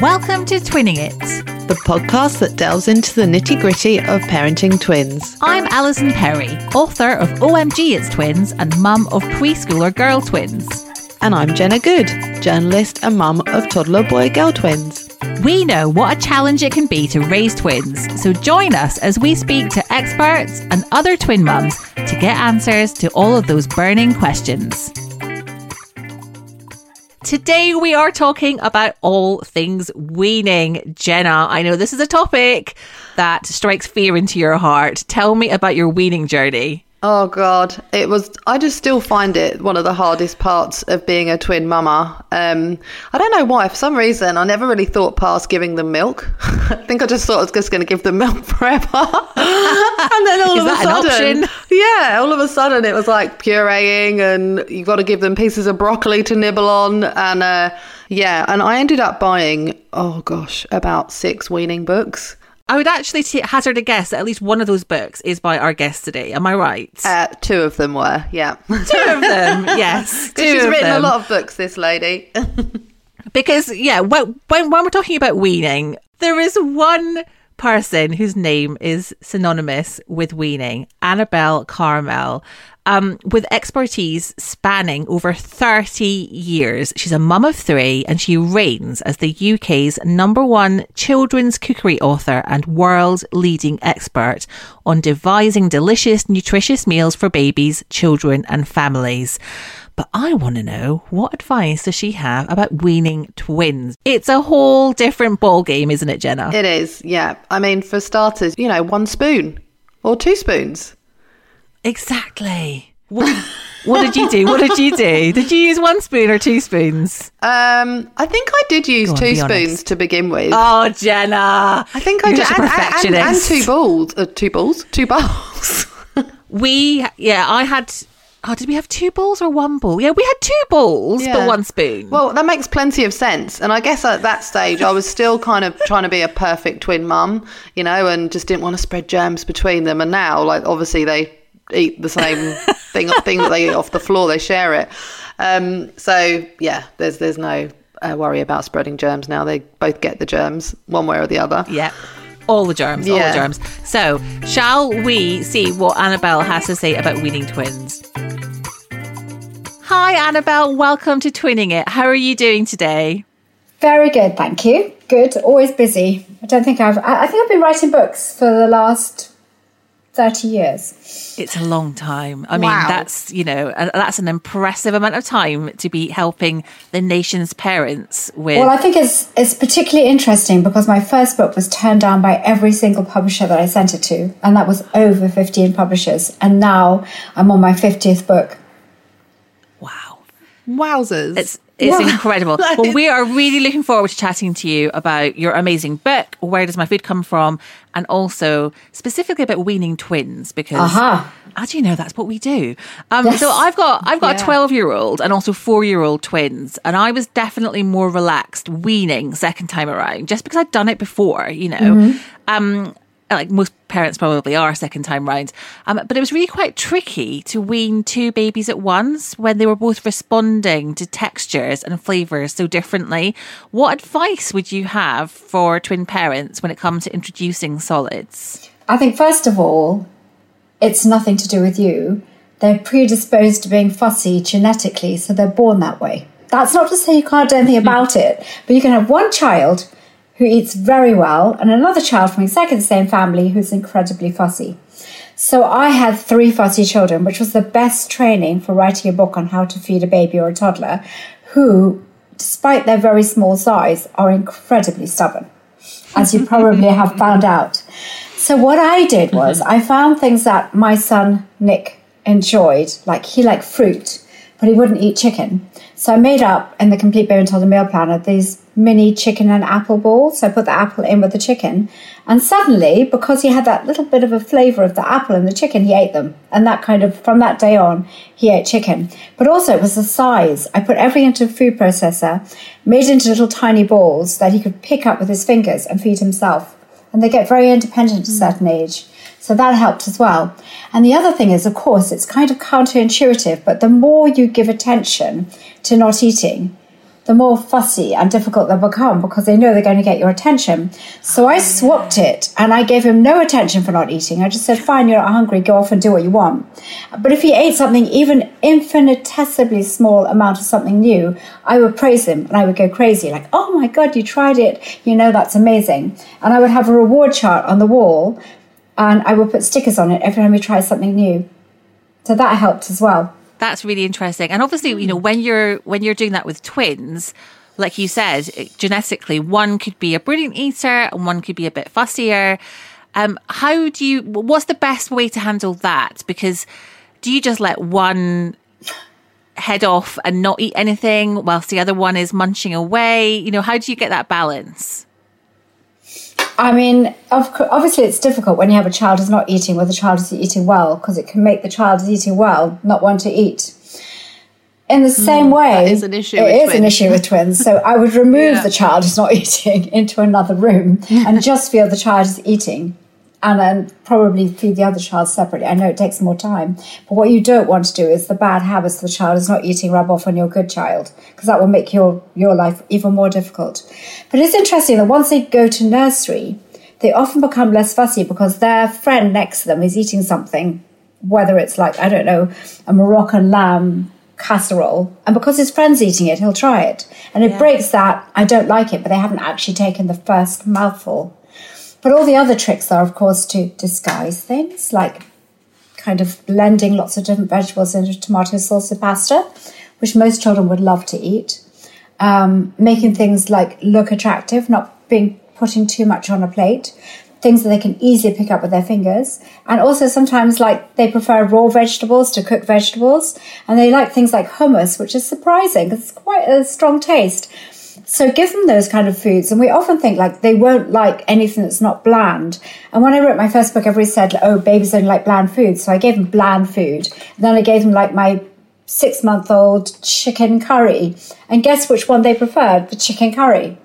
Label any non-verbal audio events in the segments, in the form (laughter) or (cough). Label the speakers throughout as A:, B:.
A: Welcome to Twinning It,
B: the podcast that delves into the nitty gritty of parenting twins.
A: I'm Alison Perry, author of OMG It's Twins and mum of preschooler girl twins.
B: And I'm Jenna Good, journalist and mum of toddler boy girl twins.
A: We know what a challenge it can be to raise twins, so join us as we speak to experts and other twin mums to get answers to all of those burning questions. Today we are talking about all things weaning. Jenna, I know this is a topic that strikes fear into your heart. Tell me about your weaning journey.
B: Oh God, it was. I just still find it one of the hardest parts of being a twin mama. Um, I don't know why. For some reason, I never really thought past giving them milk. (laughs) I think I just thought I was just going to give them milk (laughs) forever. and then all (laughs) of a sudden, yeah, all of a sudden it was like pureeing, and you've got to give them pieces of broccoli to nibble on, and uh, yeah, and I ended up buying oh gosh about six weaning books.
A: I would actually t- hazard a guess that at least one of those books is by our guest today. Am I right?
B: Uh, two of them were, yeah.
A: two of them, (laughs) yes.
B: Two she's written them. a lot of books, this lady. (laughs)
A: because, yeah, when, when, when we're talking about weaning, there is one person whose name is synonymous with weaning, Annabel Karmel um, with expertise spanning over 30 years. She's a mum of three and she reigns as the UK's number one children's cookery author and world leading expert on devising delicious, nutritious meals for babies, children, and families. But I want to know what advice does she have about weaning twins? It's a whole different ball game, isn't it, Jenna?
B: It is, yeah. I mean, for starters, you know, one spoon or two spoons.
A: Exactly. What, what did you do? What did you do? Did you use one spoon or two spoons?
B: Um, I think I did use on, two spoons honest. to begin with.
A: Oh, Jenna!
B: I think I did, and, and, and, two balls, uh, two balls, two bowls. (laughs)
A: we, yeah, I had Oh, did we have two balls or one ball? Yeah, we had two balls, yeah. but one spoon.
B: Well, that makes plenty of sense. And I guess at that stage, I was still kind of trying to be a perfect twin mum, you know, and just didn't want to spread germs between them. And now, like, obviously, they eat the same thing thing that they eat off the floor. They share it. Um, so yeah, there's there's no uh, worry about spreading germs now. They both get the germs one way or the other.
A: Yeah. All the germs, yeah. all the germs. So, shall we see what Annabel has to say about weaning twins? Hi, Annabel. Welcome to Twinning It. How are you doing today?
C: Very good, thank you. Good. Always busy. I don't think I've. I think I've been writing books for the last 30 years.
A: It's a long time. I wow. mean, that's, you know, that's an impressive amount of time to be helping the nation's parents with.
C: Well, I think it's, it's particularly interesting because my first book was turned down by every single publisher that I sent it to, and that was over 15 publishers. And now I'm on my 50th book.
A: Wow.
B: Wowzers.
A: It's it's yeah. incredible. (laughs) well, we are really looking forward to chatting to you about your amazing book, Where Does My Food Come From? And also specifically about weaning twins, because uh-huh. as you know, that's what we do. Um, yes. So I've got I've got yeah. a 12 year old and also four year old twins, and I was definitely more relaxed weaning second time around, just because I'd done it before, you know. Mm-hmm. Um, like most parents probably are second time round. Um, but it was really quite tricky to wean two babies at once when they were both responding to textures and flavours so differently. What advice would you have for twin parents when it comes to introducing solids?
C: I think, first of all, it's nothing to do with you. They're predisposed to being fussy genetically, so they're born that way. That's not to say you can't do anything about it, but you can have one child who eats very well, and another child from exactly the same family who's incredibly fussy. So I had three fussy children, which was the best training for writing a book on how to feed a baby or a toddler, who, despite their very small size, are incredibly stubborn, as you probably have (laughs) found out. So what I did was mm-hmm. I found things that my son Nick enjoyed, like he liked fruit, but he wouldn't eat chicken. So I made up in the Complete Baby and Toddler Meal Planner these mini chicken and apple balls. So I put the apple in with the chicken. And suddenly, because he had that little bit of a flavour of the apple and the chicken, he ate them. And that kind of, from that day on, he ate chicken. But also, it was the size. I put everything into a food processor, made into little tiny balls that he could pick up with his fingers and feed himself. And they get very independent at a certain age. So that helped as well. And the other thing is, of course, it's kind of counterintuitive, but the more you give attention to not eating, the more fussy and difficult they become because they know they're going to get your attention. So I swapped it and I gave him no attention for not eating. I just said, fine, you're not hungry, go off and do what you want. But if he ate something, even infinitesimally small amount of something new, I would praise him and I would go crazy, like, oh my God, you tried it. You know, that's amazing. And I would have a reward chart on the wall and I would put stickers on it every time we try something new. So that helped as well
A: that's really interesting. And obviously, you know, when you're when you're doing that with twins, like you said, genetically, one could be a brilliant eater and one could be a bit fussier. Um, how do you? What's the best way to handle that? Because do you just let one head off and not eat anything whilst the other one is munching away? You know, how do you get that balance?
C: I mean, obviously, it's difficult when you have a child who's not eating or the child is eating well because it can make the child who's eating well not want to eat. In the hmm, same mm, way,
B: it is an issue.
C: It is twins. an issue with twins. So I would remove (laughs) yeah. the child who's not (laughs) eating into another room and just feel the child is eating and then probably feed the other child separately. I know it takes more time, but what you don't want to do is the bad habits of the child is not eating rub off on your good child because that will make your your life even more difficult. But it's interesting that once they go to nursery, they often become less fussy because their friend next to them is eating something, whether it's like I don't know a Moroccan lamb casserole and because his friend's eating it he'll try it and it yeah. breaks that i don't like it but they haven't actually taken the first mouthful but all the other tricks are, of course, to disguise things, like kind of blending lots of different vegetables into tomato salsa pasta, which most children would love to eat. Um, making things like look attractive, not being putting too much on a plate, things that they can easily pick up with their fingers. And also sometimes like they prefer raw vegetables to cooked vegetables. And they like things like hummus, which is surprising because it's quite a strong taste. So give them those kind of foods. And we often think like they won't like anything that's not bland. And when I wrote my first book, everybody said, oh, babies only like bland food. So I gave them bland food. And then I gave them like my six month old chicken curry. And guess which one they preferred? The chicken curry.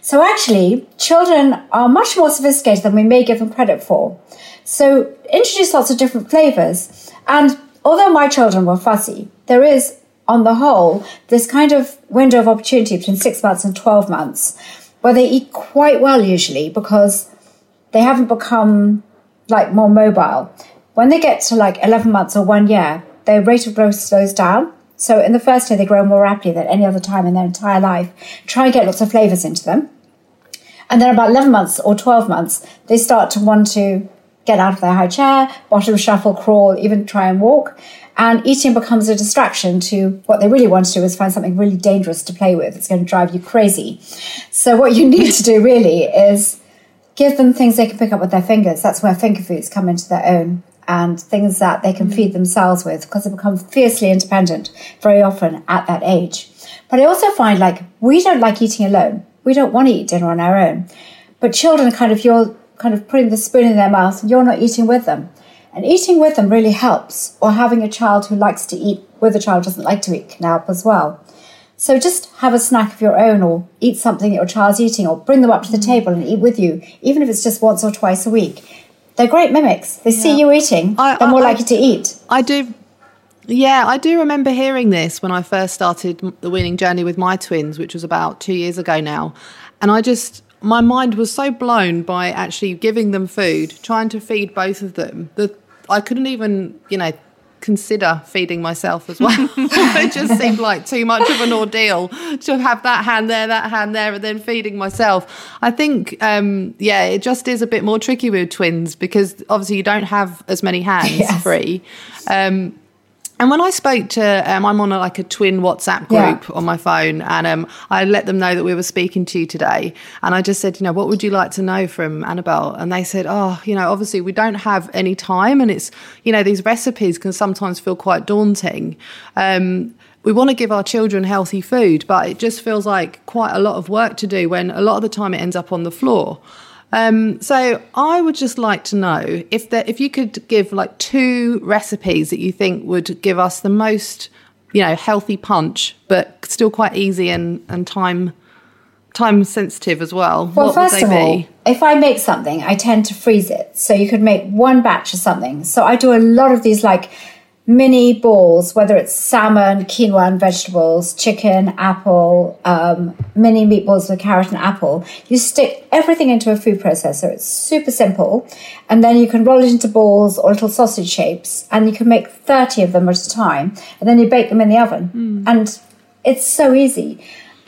C: So actually, children are much more sophisticated than we may give them credit for. So introduce lots of different flavors. And although my children were fussy, there is on the whole, this kind of window of opportunity between six months and 12 months, where they eat quite well usually because they haven't become like more mobile. When they get to like 11 months or one year, their rate of growth slows down. So in the first year, they grow more rapidly than any other time in their entire life. Try and get lots of flavors into them. And then about 11 months or 12 months, they start to want to get out of their high chair, bottom shuffle, crawl, even try and walk. And eating becomes a distraction to what they really want to do is find something really dangerous to play with. It's going to drive you crazy. So what you (laughs) need to do really is give them things they can pick up with their fingers. That's where finger foods come into their own and things that they can mm. feed themselves with because they become fiercely independent very often at that age. But I also find like we don't like eating alone. We don't want to eat dinner on our own. But children are kind of you're kind of putting the spoon in their mouth and you're not eating with them. And eating with them really helps, or having a child who likes to eat with a child who doesn't like to eat can help as well. So just have a snack of your own, or eat something that your child's eating, or bring them up to the mm-hmm. table and eat with you, even if it's just once or twice a week. They're great mimics. They yeah. see you eating, I, they're more I, likely to eat.
B: I do. Yeah, I do remember hearing this when I first started the weaning journey with my twins, which was about two years ago now. And I just my mind was so blown by actually giving them food, trying to feed both of them, that I couldn't even, you know, consider feeding myself as well. (laughs) (laughs) it just seemed like too much of an ordeal to have that hand there, that hand there, and then feeding myself. I think, um, yeah, it just is a bit more tricky with twins because obviously you don't have as many hands yes. free. Um, and when I spoke to, um, I'm on a, like a twin WhatsApp group yeah. on my phone, and um, I let them know that we were speaking to you today. And I just said, you know, what would you like to know from Annabel? And they said, oh, you know, obviously we don't have any time, and it's, you know, these recipes can sometimes feel quite daunting. Um, we want to give our children healthy food, but it just feels like quite a lot of work to do when a lot of the time it ends up on the floor. Um, so I would just like to know if there, if you could give like two recipes that you think would give us the most, you know, healthy punch, but still quite easy and, and time time sensitive as well.
C: Well, what first of all, if I make something, I tend to freeze it. So you could make one batch of something. So I do a lot of these like mini balls, whether it's salmon, quinoa and vegetables, chicken, apple, um, mini meatballs with carrot and apple. You stick everything into a food processor. It's super simple. And then you can roll it into balls or little sausage shapes and you can make 30 of them at a time. And then you bake them in the oven. Mm. And it's so easy.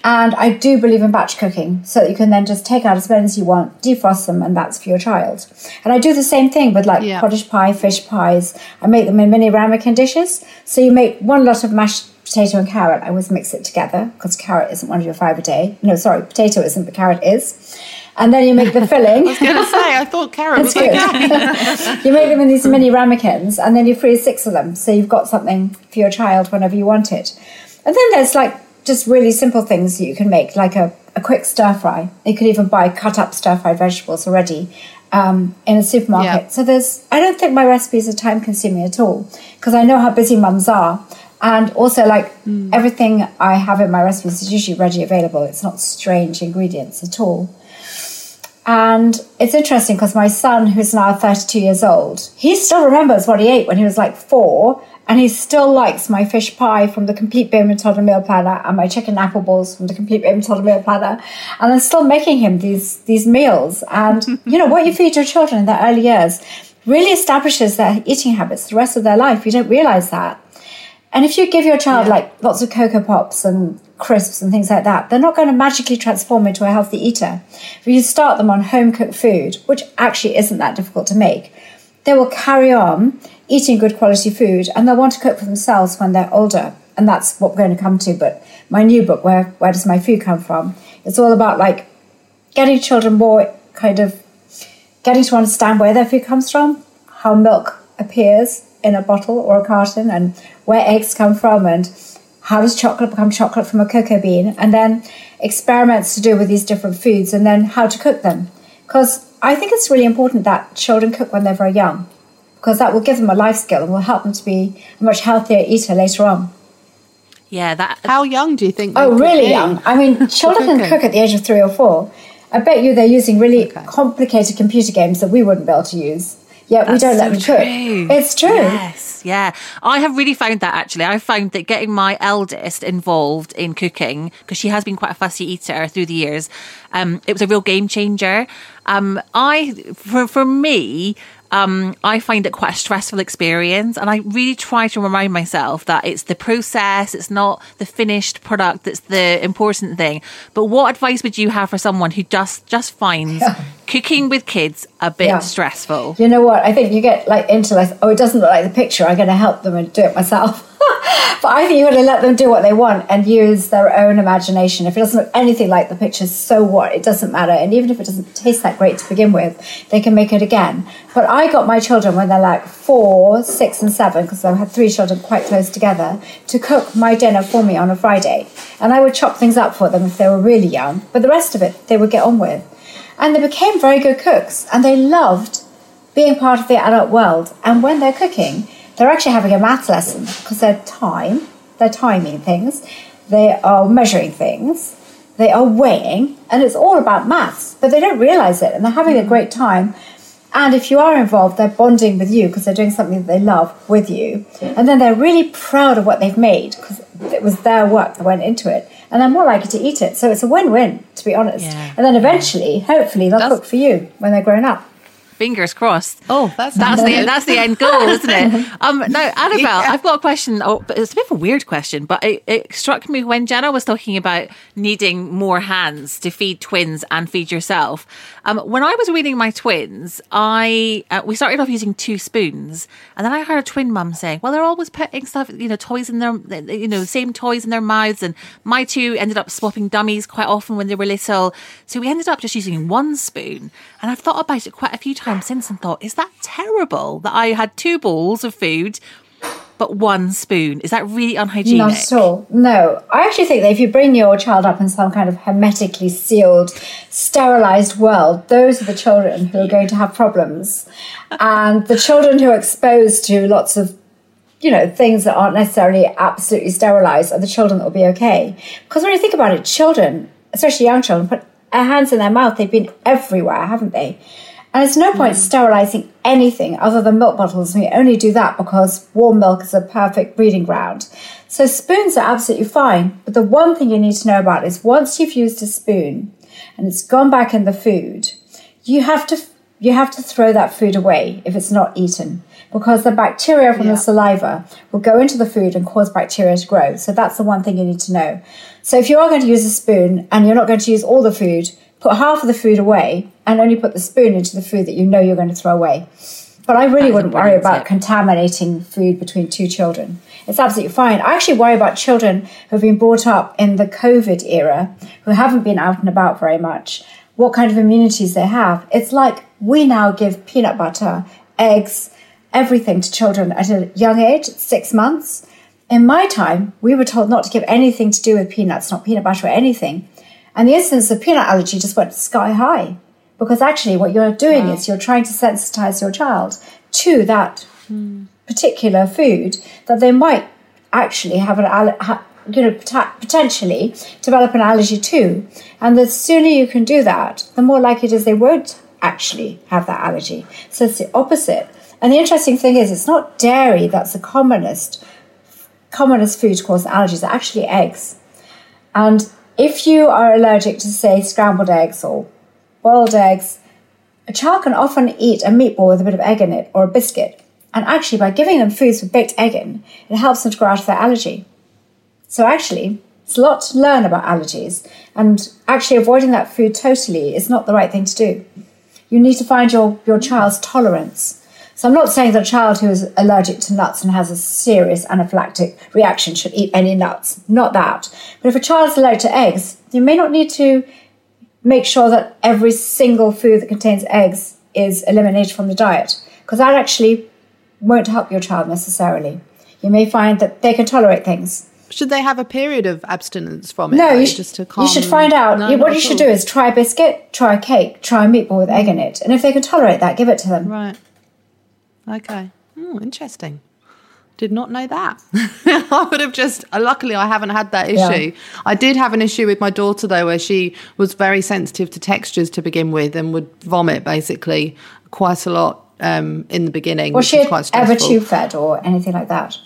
C: And I do believe in batch cooking so that you can then just take out as many as you want, defrost them, and that's for your child. And I do the same thing with like yeah. cottage pie, fish pies. I make them in mini ramekin dishes. So you make one lot of mashed potato and carrot. I always mix it together because carrot isn't one of your five a day. No, sorry, potato isn't, but carrot is. And then you make the (laughs) filling.
B: I was going to say, I thought carrot was good. (laughs)
C: you make them in these mini ramekins and then you freeze six of them. So you've got something for your child whenever you want it. And then there's like just really simple things that you can make, like a, a quick stir fry. You could even buy cut up stir fried vegetables already um, in a supermarket. Yeah. So there's, I don't think my recipes are time consuming at all because I know how busy mums are. And also, like mm. everything I have in my recipes is usually ready available. It's not strange ingredients at all. And it's interesting because my son, who's now 32 years old, he still remembers what he ate when he was like four and he still likes my fish pie from the Complete Baby Toddler Meal Planner and my chicken apple balls from the Complete Baby Toddler Meal Planner. And I'm still making him these, these meals. And, (laughs) you know, what you feed your children in their early years really establishes their eating habits the rest of their life. You don't realize that. And if you give your child yeah. like lots of Coco Pops and crisps and things like that, they're not going to magically transform into a healthy eater. If you start them on home cooked food, which actually isn't that difficult to make, they will carry on eating good quality food and they'll want to cook for themselves when they're older. And that's what we're going to come to. But my new book, Where, Where Does My Food Come From? It's all about like getting children more kind of getting to understand where their food comes from, how milk appears in a bottle or a carton, and where eggs come from, and how does chocolate become chocolate from a cocoa bean, and then experiments to do with these different foods, and then how to cook them. Because I think it's really important that children cook when they're very young because that will give them a life skill and will help them to be a much healthier eater later on.
A: Yeah, that.
B: How young do you think?
C: Oh, really young. I mean, (laughs) children can cook at the age of three or four. I bet you they're using really okay. complicated computer games that we wouldn't be able to use. Yet we don't so let them true. cook. It's true.
A: Yes, yeah. I have really found that actually. I found that getting my eldest involved in cooking because she has been quite a fussy eater through the years. Um, it was a real game changer. Um, I for for me, um, I find it quite a stressful experience. And I really try to remind myself that it's the process, it's not the finished product that's the important thing. But what advice would you have for someone who just just finds yeah. cooking with kids a bit yeah. stressful?
C: You know what? I think you get like into like, oh, it doesn't look like the picture. I'm going to help them and do it myself. (laughs) but I think you got to let them do what they want and use their own imagination. If it doesn't look anything like the pictures, so what? It doesn't matter. And even if it doesn't taste that great to begin with, they can make it again. But I got my children when they're like four, six, and seven, because I had three children quite close together, to cook my dinner for me on a Friday. And I would chop things up for them if they were really young, but the rest of it they would get on with. And they became very good cooks and they loved being part of the adult world. And when they're cooking, they're actually having a math lesson because they're time, they're timing things, they are measuring things, they are weighing, and it's all about maths, but they don't realize it and they're having a mm. great time. And if you are involved, they're bonding with you because they're doing something that they love with you. And then they're really proud of what they've made because it was their work that went into it. And they're more likely to eat it. So it's a win win, to be honest. Yeah. And then eventually, hopefully, they'll That's, cook for you when they're grown up.
A: Fingers crossed.
B: Oh, that's
A: that's the that's the end goal, isn't it? (laughs) Um, now, Annabel, yeah. I've got a question. Oh, it's a bit of a weird question, but it, it struck me when Jenna was talking about needing more hands to feed twins and feed yourself. Um, when I was reading my twins, I uh, we started off using two spoons, and then I heard a twin mum saying, "Well, they're always putting stuff, you know, toys in their, you know, same toys in their mouths." And my two ended up swapping dummies quite often when they were little, so we ended up just using one spoon. And I've thought about it quite a few times time since and thought, is that terrible that I had two bowls of food but one spoon. Is that really unhygienic?
C: Not at all. No. I actually think that if you bring your child up in some kind of hermetically sealed, sterilized world, those are the children who are going to have problems. and the children who are exposed to lots of you know, things that aren't necessarily absolutely sterilized are the children that will be okay. Because when you think about it, children, especially young children, put their hands in their mouth. They've been everywhere, haven't they? And there's no point hmm. sterilizing anything other than milk bottles. We only do that because warm milk is a perfect breeding ground. So spoons are absolutely fine. But the one thing you need to know about is once you've used a spoon and it's gone back in the food, you have to you have to throw that food away if it's not eaten because the bacteria from yeah. the saliva will go into the food and cause bacteria to grow. So that's the one thing you need to know. So if you are going to use a spoon and you're not going to use all the food, put half of the food away and only put the spoon into the food that you know you're going to throw away. But I really wouldn't worry about tip. contaminating food between two children. It's absolutely fine. I actually worry about children who have been brought up in the COVID era, who haven't been out and about very much, what kind of immunities they have. It's like we now give peanut butter, eggs, everything to children at a young age, six months. In my time, we were told not to give anything to do with peanuts, not peanut butter or anything. And the incidence of peanut allergy just went sky high. Because actually, what you're doing wow. is you're trying to sensitize your child to that mm. particular food that they might actually have an ha, you know potentially develop an allergy to. And the sooner you can do that, the more likely it is they won't actually have that allergy. So it's the opposite. And the interesting thing is, it's not dairy that's the commonest commonest food to cause allergies. It's actually eggs. And if you are allergic to, say, scrambled eggs or boiled eggs, a child can often eat a meatball with a bit of egg in it or a biscuit. And actually, by giving them foods with baked egg in, it helps them to grow out of their allergy. So, actually, it's a lot to learn about allergies, and actually, avoiding that food totally is not the right thing to do. You need to find your, your child's tolerance. So, I'm not saying that a child who is allergic to nuts and has a serious anaphylactic reaction should eat any nuts. Not that. But if a child is allergic to eggs, you may not need to make sure that every single food that contains eggs is eliminated from the diet because that actually won't help your child necessarily. You may find that they can tolerate things.
B: Should they have a period of abstinence from it?
C: No, you, sh- just to calm... you should find out. No, what you should do is try a biscuit, try a cake, try a meatball with egg in it. And if they can tolerate that, give it to them.
B: Right. Okay. Oh, interesting. Did not know that. (laughs) I would have just, uh, luckily, I haven't had that issue. Yeah. I did have an issue with my daughter, though, where she was very sensitive to textures to begin with and would vomit basically quite a lot um, in the beginning.
C: Was she was ever tube fed or anything like that?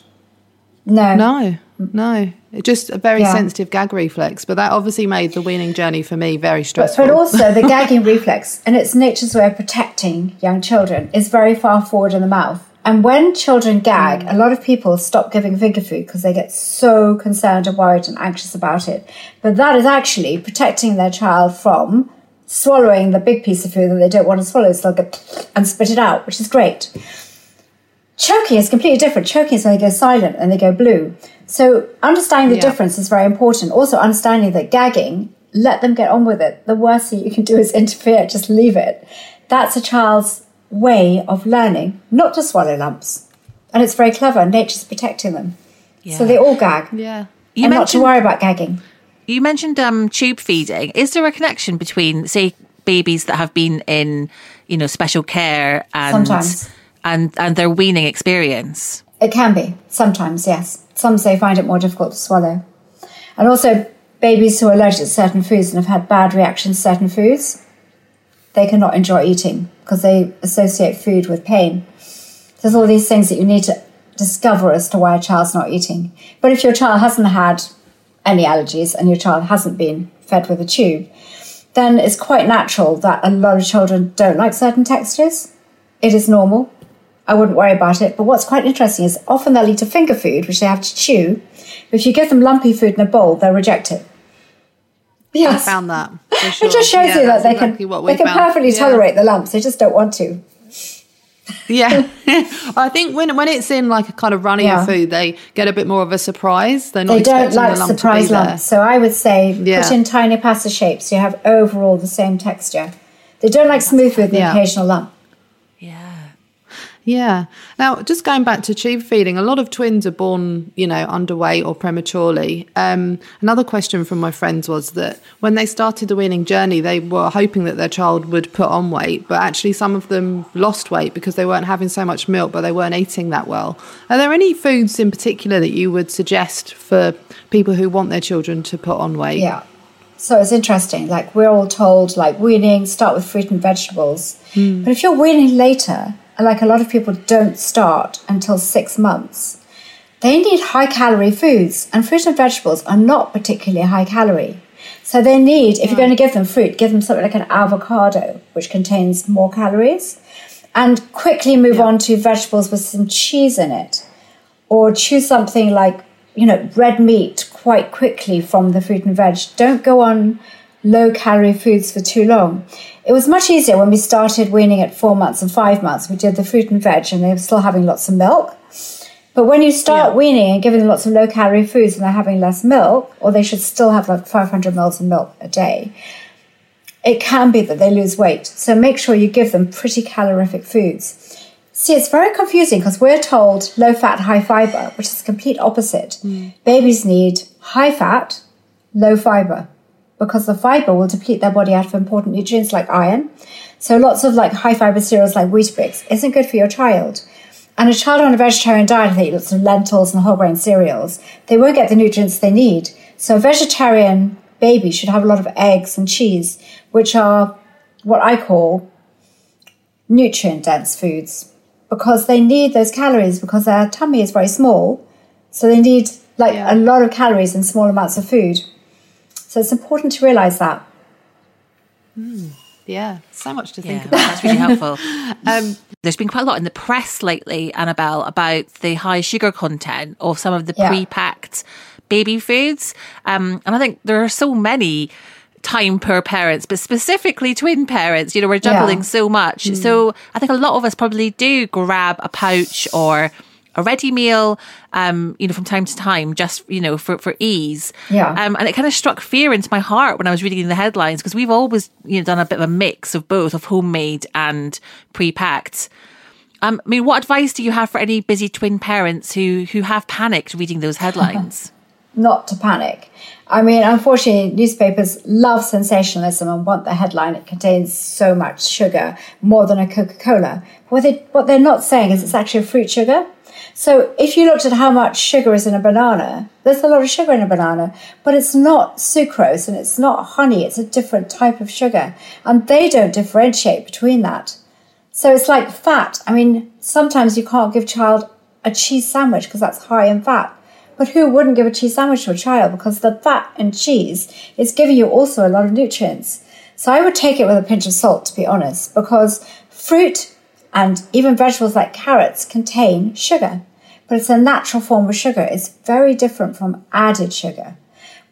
C: No.
B: No, no. Just a very yeah. sensitive gag reflex. But that obviously made the weaning journey for me very stressful.
C: But, but also, the (laughs) gagging reflex and its nature's way of protecting young children is very far forward in the mouth. And when children gag, mm. a lot of people stop giving finger food because they get so concerned and worried and anxious about it. But that is actually protecting their child from swallowing the big piece of food that they don't want to swallow, so they'll get and spit it out, which is great. Choking is completely different. Choking is when they go silent and they go blue. So understanding the yeah. difference is very important. Also understanding that gagging, let them get on with it. The worst thing you can do is (laughs) interfere, just leave it. That's a child's way of learning not to swallow lumps. And it's very clever. Nature's protecting them. Yeah. So they all gag.
B: Yeah.
C: You and not to worry about gagging.
A: You mentioned um, tube feeding. Is there a connection between, say, babies that have been in, you know, special care and
C: sometimes.
A: And and their weaning experience?
C: It can be sometimes. Yes, some say find it more difficult to swallow, and also babies who are allergic to certain foods and have had bad reactions to certain foods they cannot enjoy eating because they associate food with pain. There's all these things that you need to discover as to why a child's not eating. But if your child hasn't had any allergies and your child hasn't been fed with a tube, then it's quite natural that a lot of children don't like certain textures. It is normal. I wouldn't worry about it. But what's quite interesting is often they'll eat a finger food, which they have to chew. But if you give them lumpy food in a bowl, they'll reject it.
B: Yes. I found that. Sure.
C: It just shows yeah, you that they exactly can they can found. perfectly yeah. tolerate the lumps. They just don't want to.
B: yeah, (laughs) I think when when it's in like a kind of runnier yeah. food, they get a bit more of a surprise. They're not
C: they don't like the surprise lumps. So I would say yeah. put in tiny pasta shapes. So you have overall the same texture. They don't like smooth food, the yeah. occasional lump.
B: Yeah. Now, just going back to tube feeding, a lot of twins are born, you know, underweight or prematurely. Um, another question from my friends was that when they started the weaning journey, they were hoping that their child would put on weight, but actually some of them lost weight because they weren't having so much milk, but they weren't eating that well. Are there any foods in particular that you would suggest for people who want their children to put on weight?
C: Yeah. So it's interesting. Like we're all told, like weaning, start with fruit and vegetables. Mm. But if you're weaning later, like a lot of people don't start until six months, they need high calorie foods, and fruit and vegetables are not particularly high calorie. So they need, if you're going to give them fruit, give them something like an avocado, which contains more calories, and quickly move yeah. on to vegetables with some cheese in it, or choose something like you know red meat quite quickly from the fruit and veg. Don't go on low calorie foods for too long. It was much easier when we started weaning at four months and five months. We did the fruit and veg, and they were still having lots of milk. But when you start yeah. weaning and giving them lots of low calorie foods and they're having less milk, or they should still have like 500 mils of milk a day, it can be that they lose weight. So make sure you give them pretty calorific foods. See, it's very confusing because we're told low fat, high fiber, which is the complete opposite. Mm. Babies need high fat, low fiber, because the fiber will deplete their body out of important nutrients like iron. So lots of like high fiber cereals like wheat Weetabix isn't good for your child. And a child on a vegetarian diet, they eat lots of lentils and whole grain cereals, they won't get the nutrients they need. So a vegetarian baby should have a lot of eggs and cheese, which are what I call nutrient dense foods because they need those calories because their tummy is very small. So they need like yeah. a lot of calories in small amounts of food. So it's important to realize that.
B: Mm. Yeah, so much to think
A: yeah,
B: about.
A: That's really helpful. (laughs) um, There's been quite a lot in the press lately, Annabel, about the high sugar content of some of the yeah. pre-packed baby foods, um, and I think there are so many time per parents, but specifically twin parents. You know, we're juggling yeah. so much. Mm. So I think a lot of us probably do grab a pouch or a ready meal, um, you know, from time to time, just you know, for for ease.
C: Yeah.
A: Um, and it kind of struck fear into my heart when I was reading the headlines because we've always you know done a bit of a mix of both of homemade and pre-packed. Um, I mean, what advice do you have for any busy twin parents who who have panicked reading those (laughs) headlines?
C: Not to panic. I mean, unfortunately, newspapers love sensationalism and want the headline. It contains so much sugar, more than a Coca Cola. What, they, what they're not saying is it's actually a fruit sugar. So if you looked at how much sugar is in a banana, there's a lot of sugar in a banana, but it's not sucrose and it's not honey. It's a different type of sugar. And they don't differentiate between that. So it's like fat. I mean, sometimes you can't give child a cheese sandwich because that's high in fat. But who wouldn't give a cheese sandwich to a child because the fat in cheese is giving you also a lot of nutrients. So I would take it with a pinch of salt, to be honest, because fruit and even vegetables like carrots contain sugar, but it's a natural form of sugar. It's very different from added sugar.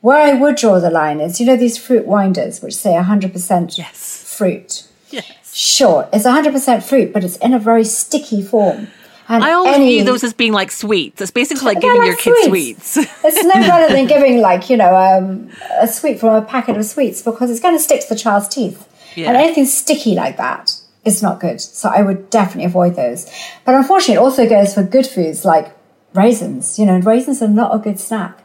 C: Where I would draw the line is, you know, these fruit winders, which say 100%
A: yes.
C: fruit.
A: Yes.
C: Sure, it's 100% fruit, but it's in a very sticky form.
A: And I always any, view those as being like sweets. It's basically like giving like your kids sweets. (laughs)
C: it's no better than (laughs) giving like, you know, um, a sweet from a packet of sweets because it's going to stick to the child's teeth. Yeah. And anything sticky like that is not good. So I would definitely avoid those. But unfortunately, it also goes for good foods like raisins. You know, raisins are not a good snack.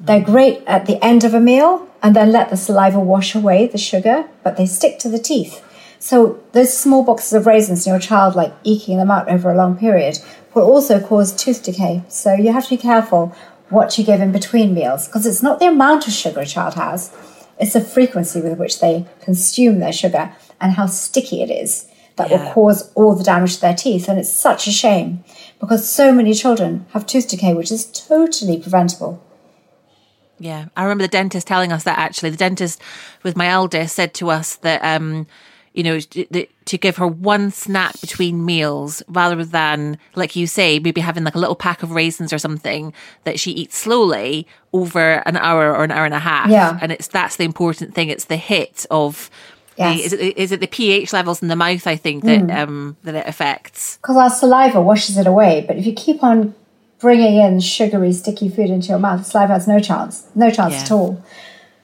C: They're great at the end of a meal and then let the saliva wash away the sugar, but they stick to the teeth. So those small boxes of raisins in your child, like eking them out over a long period, will also cause tooth decay. So you have to be careful what you give in between meals because it's not the amount of sugar a child has, it's the frequency with which they consume their sugar and how sticky it is that yeah. will cause all the damage to their teeth. And it's such a shame because so many children have tooth decay, which is totally preventable.
A: Yeah, I remember the dentist telling us that actually. The dentist with my eldest said to us that um, you know, to give her one snack between meals rather than, like you say, maybe having like a little pack of raisins or something that she eats slowly over an hour or an hour and a half.
C: Yeah.
A: And it's that's the important thing. It's the hit of Yes. The, is, it, is it the pH levels in the mouth? I think that mm. um, that it affects
C: because our saliva washes it away. But if you keep on bringing in sugary, sticky food into your mouth, saliva has no chance, no chance yeah. at all.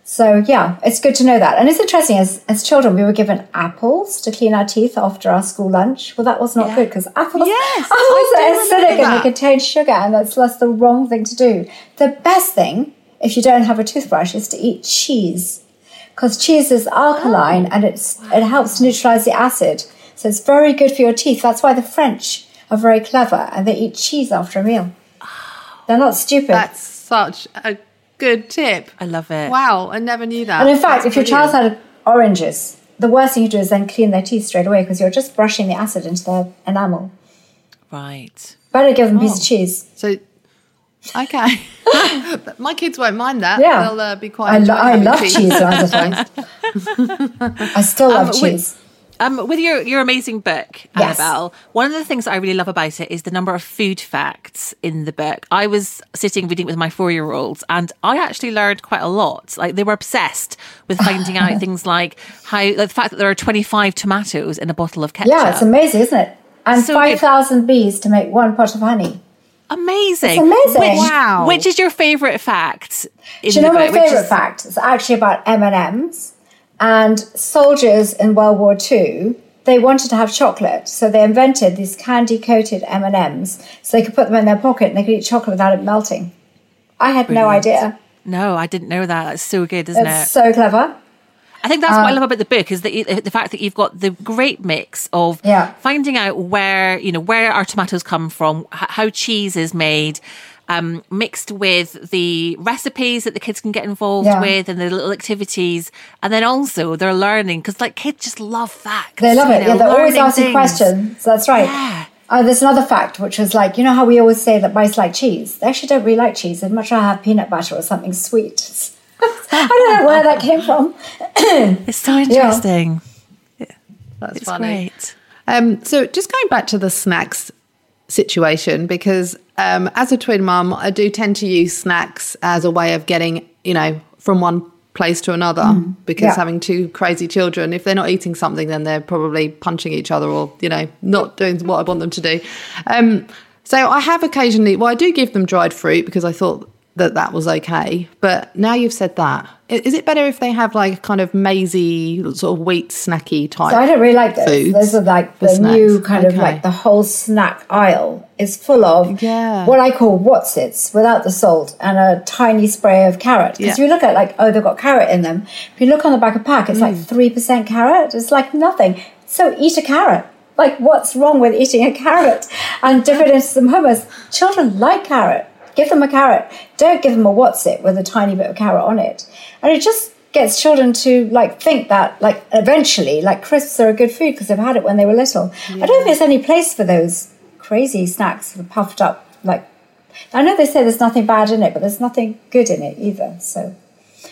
C: So yeah, it's good to know that. And it's interesting as as children we were given apples to clean our teeth after our school lunch. Well, that was not yeah. good because apples,
A: yes,
C: apples are acidic and they contain sugar, and that's that's the wrong thing to do. The best thing, if you don't have a toothbrush, is to eat cheese because cheese is alkaline oh. and it's it helps neutralize the acid. So it's very good for your teeth. That's why the French are very clever and they eat cheese after a meal. They're not stupid.
B: That's such a good tip.
A: I love it.
B: Wow, I never knew that.
C: And in fact,
B: That's
C: if your child's had oranges, the worst thing you do is then clean their teeth straight away because you're just brushing the acid into their enamel.
A: Right.
C: Better give them a piece
B: Oh.
C: of cheese.
B: So, okay. (laughs) My kids won't mind that.
C: Yeah.
B: They'll uh, be quite
C: I, lo- I love cheese when (laughs) I still love
A: Um, with-
C: cheese.
A: Um, with your, your amazing book,
C: Yes.
A: Annabel, one of the things I really love about it is the number of food facts in the book. I was sitting reading with my four year olds and I actually learned quite a lot. Like they were obsessed with finding out (laughs) things like how like the fact that there are 25 tomatoes in a bottle of ketchup.
C: Yeah, it's amazing, isn't it? And
A: So
C: 5,000 bees to make one pot of honey.
A: Amazing.
C: It's amazing.
A: Which,
B: Wow.
A: Which is your favourite fact? In
C: Do you know
A: the
C: my
A: book? Which
C: favourite
A: is-
C: fact? It's actually about M&Ms. And soldiers in World War II, they wanted to have chocolate. So they invented these candy-coated M&Ms so they could put them in their pocket and they could eat chocolate without it melting. I had no idea.
A: No, I didn't know that. That's so good, isn't
C: It's
A: it?
C: so clever.
A: I think that's
C: Uh,
A: what I love about the book is that the fact that you've got the great mix of
C: Yeah.
A: finding out where you know where our tomatoes come from, how cheese is made, um, mixed with the recipes that the kids can get involved
C: Yeah.
A: with and the little activities, and then also they're learning because like kids just love facts.
C: They love it.
A: know,
C: Yeah, they're always asking
A: things.
C: questions. That's right.
A: Yeah.
C: Uh, there's another fact, which was like, you know how we always say that mice like cheese? They actually don't really like cheese. They'd much rather have peanut butter or something sweet. (laughs) I don't know where that came from. (coughs)
A: It's so interesting.
B: Yeah, That's
A: It's
B: funny.
A: great.
B: Um, so just going back to the snacks situation, because um, as a twin mum, I do tend to use snacks as a way of getting, you know, from one place to another. Because
C: yeah.
B: having two crazy children, if they're not eating something, then they're probably punching each other or, you know, not doing what I want them to do. Um, so I have occasionally, well, I do give them dried fruit because I thought that that was okay. But now you've said that, is it better if they have like kind of mazy, sort of wheat snacky type?
C: So I don't really like those.
B: Foods
C: Those are like the new kind of like the whole snack aisle is full of
B: Yeah.
C: what I call whatsits without the salt and a tiny spray of carrot. Because
B: Yeah.
C: you look at like, oh, they've got carrot in them. If you look on the back of pack, it's like
B: Mm.
C: 3% carrot. It's like nothing. So eat a carrot. Like, what's wrong with eating a carrot and dip it into some hummus? Children like carrot. Give them a carrot. Don't give them a what's it with a tiny bit of carrot on it. And it just gets children to like think that like eventually like crisps are a good food because they've had it when they were little. I don't think there's any place for those crazy snacks that are puffed up like I know they say there's nothing bad in it, but there's nothing good in it either. So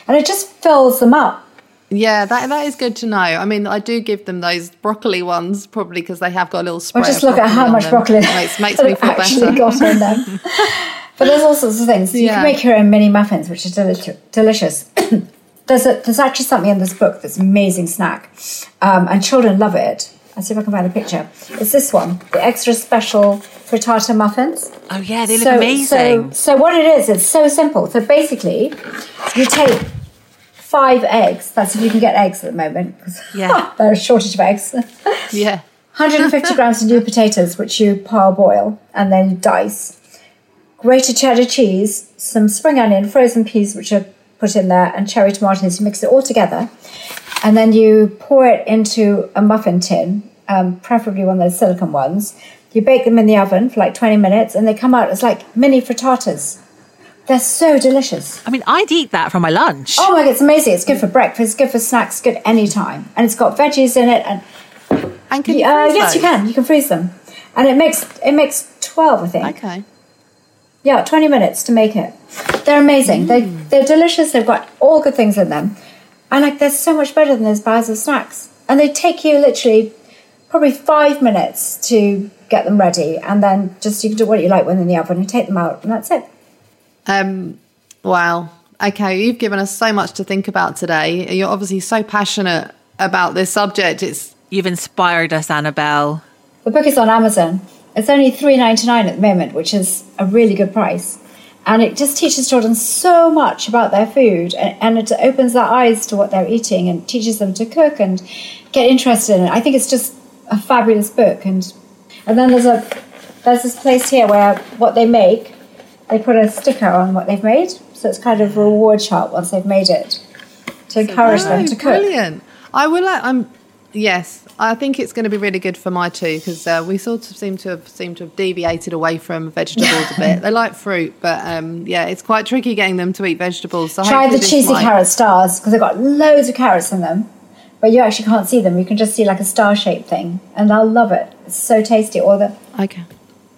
C: and it just fills them up.
B: Yeah, that that is good to know. I mean, I do give them those broccoli ones probably because they have got a little spray.
C: Or just look at how much broccoli
B: makes makes me (laughs) feel
C: actually
B: better.
C: got in them. (laughs) but there's all sorts of things. You
B: Yeah.
C: can make your own mini muffins, which are deli- delicious. (coughs) there's a, there's actually something in this book that's an amazing snack, um, and children love it. I'll see if I can find the picture. It's this one, the extra special frittata muffins.
A: Oh yeah, they look amazing.
C: So, so what it is, it's so simple. So basically, you take five eggs. That's if you can get eggs at the moment. (laughs)
A: Yeah. (laughs)
C: there's a shortage of eggs. (laughs)
B: Yeah,
C: 150 grams of new potatoes, which you parboil and then you dice. Grated cheddar cheese, some spring onion, frozen peas, which are put in there, and cherry tomatoes. You mix it all together, and then you pour it into a muffin tin, um, preferably one of those silicone ones. You bake them in the oven for like 20 minutes, and they come out as like mini frittatas. They're so delicious.
A: I mean, I'd eat that for my lunch.
C: Oh my god, it's amazing! It's good for breakfast, it's good for snacks, good any time, and it's got veggies in it, and
B: and can you
C: uh, yes, you can. You can freeze them, and it makes it makes twelve, I think.
B: Okay.
C: Yeah, twenty minutes to make it. They're amazing. They they're delicious. They've got all good things in them, and like they're so much better than those bars of snacks. And they take you literally probably five minutes to get them ready, and then just you can do what you like when they're in the oven. You take them out, and that's it.
B: Um. Wow. Okay, you've given us so much to think about today. You're obviously so passionate about this subject. It's
A: You've inspired us, Annabel.
C: The book is on Amazon. It's only three ninety nine at the moment, which is a really good price. And it just teaches children so much about their food and, and it opens their eyes to what they're eating and teaches them to cook and get interested in it. I think it's just a fabulous book and and then there's a there's this place here where what they make, they put a sticker on what they've made. So it's kind of a reward chart once they've made it to encourage them
B: Oh,
C: to cook.
B: brilliant. I will. uh, I'm Yes, I think it's going to be really good for my two because uh, we sort of seem to have seem to have deviated away from vegetables a bit. (laughs) They like fruit, but um, yeah, it's quite tricky getting them to eat vegetables. So
C: Try the cheesy might... carrot stars because they've got loads of carrots in them, but you actually can't see them. You can just see like a star shaped thing, and they'll love it. It's so tasty. Or the
B: okay,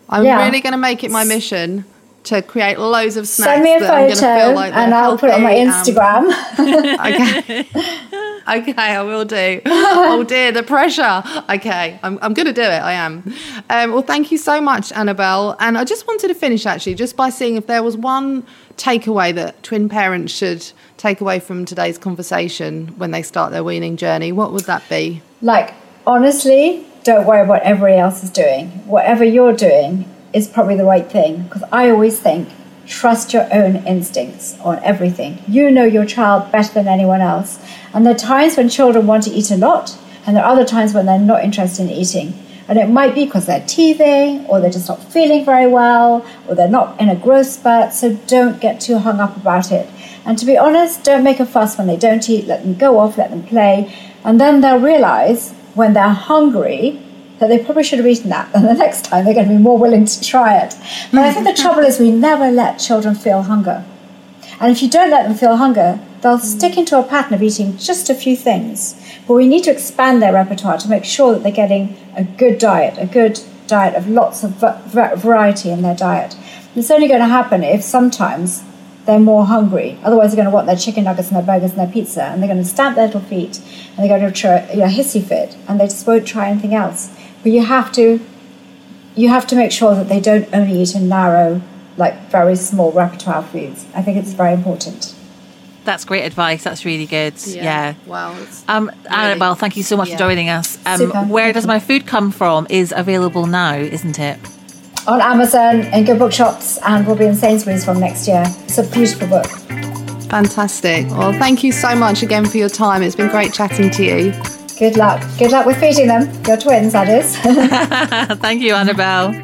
B: I'm yeah. really going to make it my mission to create loads of snacks.
C: Send me a photo like and I'll put it on my Instagram. (laughs)
B: okay. (laughs) (laughs) okay, I will do. (laughs) oh dear, the pressure. Okay, I'm, I'm going to do it. I am. Um, well, thank you so much, Annabel. And I just wanted to finish actually just by seeing if there was one takeaway that twin parents should take away from today's conversation when they start their weaning journey. What would that be?
C: Like, honestly, don't worry about what everybody else is doing. Whatever you're doing is probably the right thing because I always think trust your own instincts on everything. You know your child better than anyone else. And there are times when children want to eat a lot, and there are other times when they're not interested in eating. And it might be because they're teething, or they're just not feeling very well, or they're not in a growth spurt. So don't get too hung up about it. And to be honest, don't make a fuss when they don't eat. Let them go off, let them play. And then they'll realize when they're hungry that they probably should have eaten that. And the next time they're going to be more willing to try it. But I think the trouble is we never let children feel hunger. And if you don't let them feel hunger, they'll stick into a pattern of eating just a few things. But we need to expand their repertoire to make sure that they're getting a good diet, a good diet of lots of variety in their diet. It's only going to happen if sometimes they're more hungry. Otherwise, they're going to want their chicken nuggets and their burgers and their pizza, and they're going to stamp their little feet, and they're going to try a hissy fit, and they just won't try anything else. But you have to, you have to make sure that they don't only eat a narrow like very small repertoire foods. I think it's very important.
A: That's great advice. That's really good. Yeah. yeah.
B: Wow.
A: Um, really, Annabel, thank you so much yeah. for joining us. Um, where does my food come from is available now, isn't it?
C: On Amazon and good bookshops, and will be in Sainsbury's from next year. It's a beautiful book.
B: Fantastic. Well, thank you so much again for your time. It's been great chatting to you.
C: Good luck. Good luck with feeding them. Your twins, that is. (laughs) (laughs)
A: thank you, Annabel.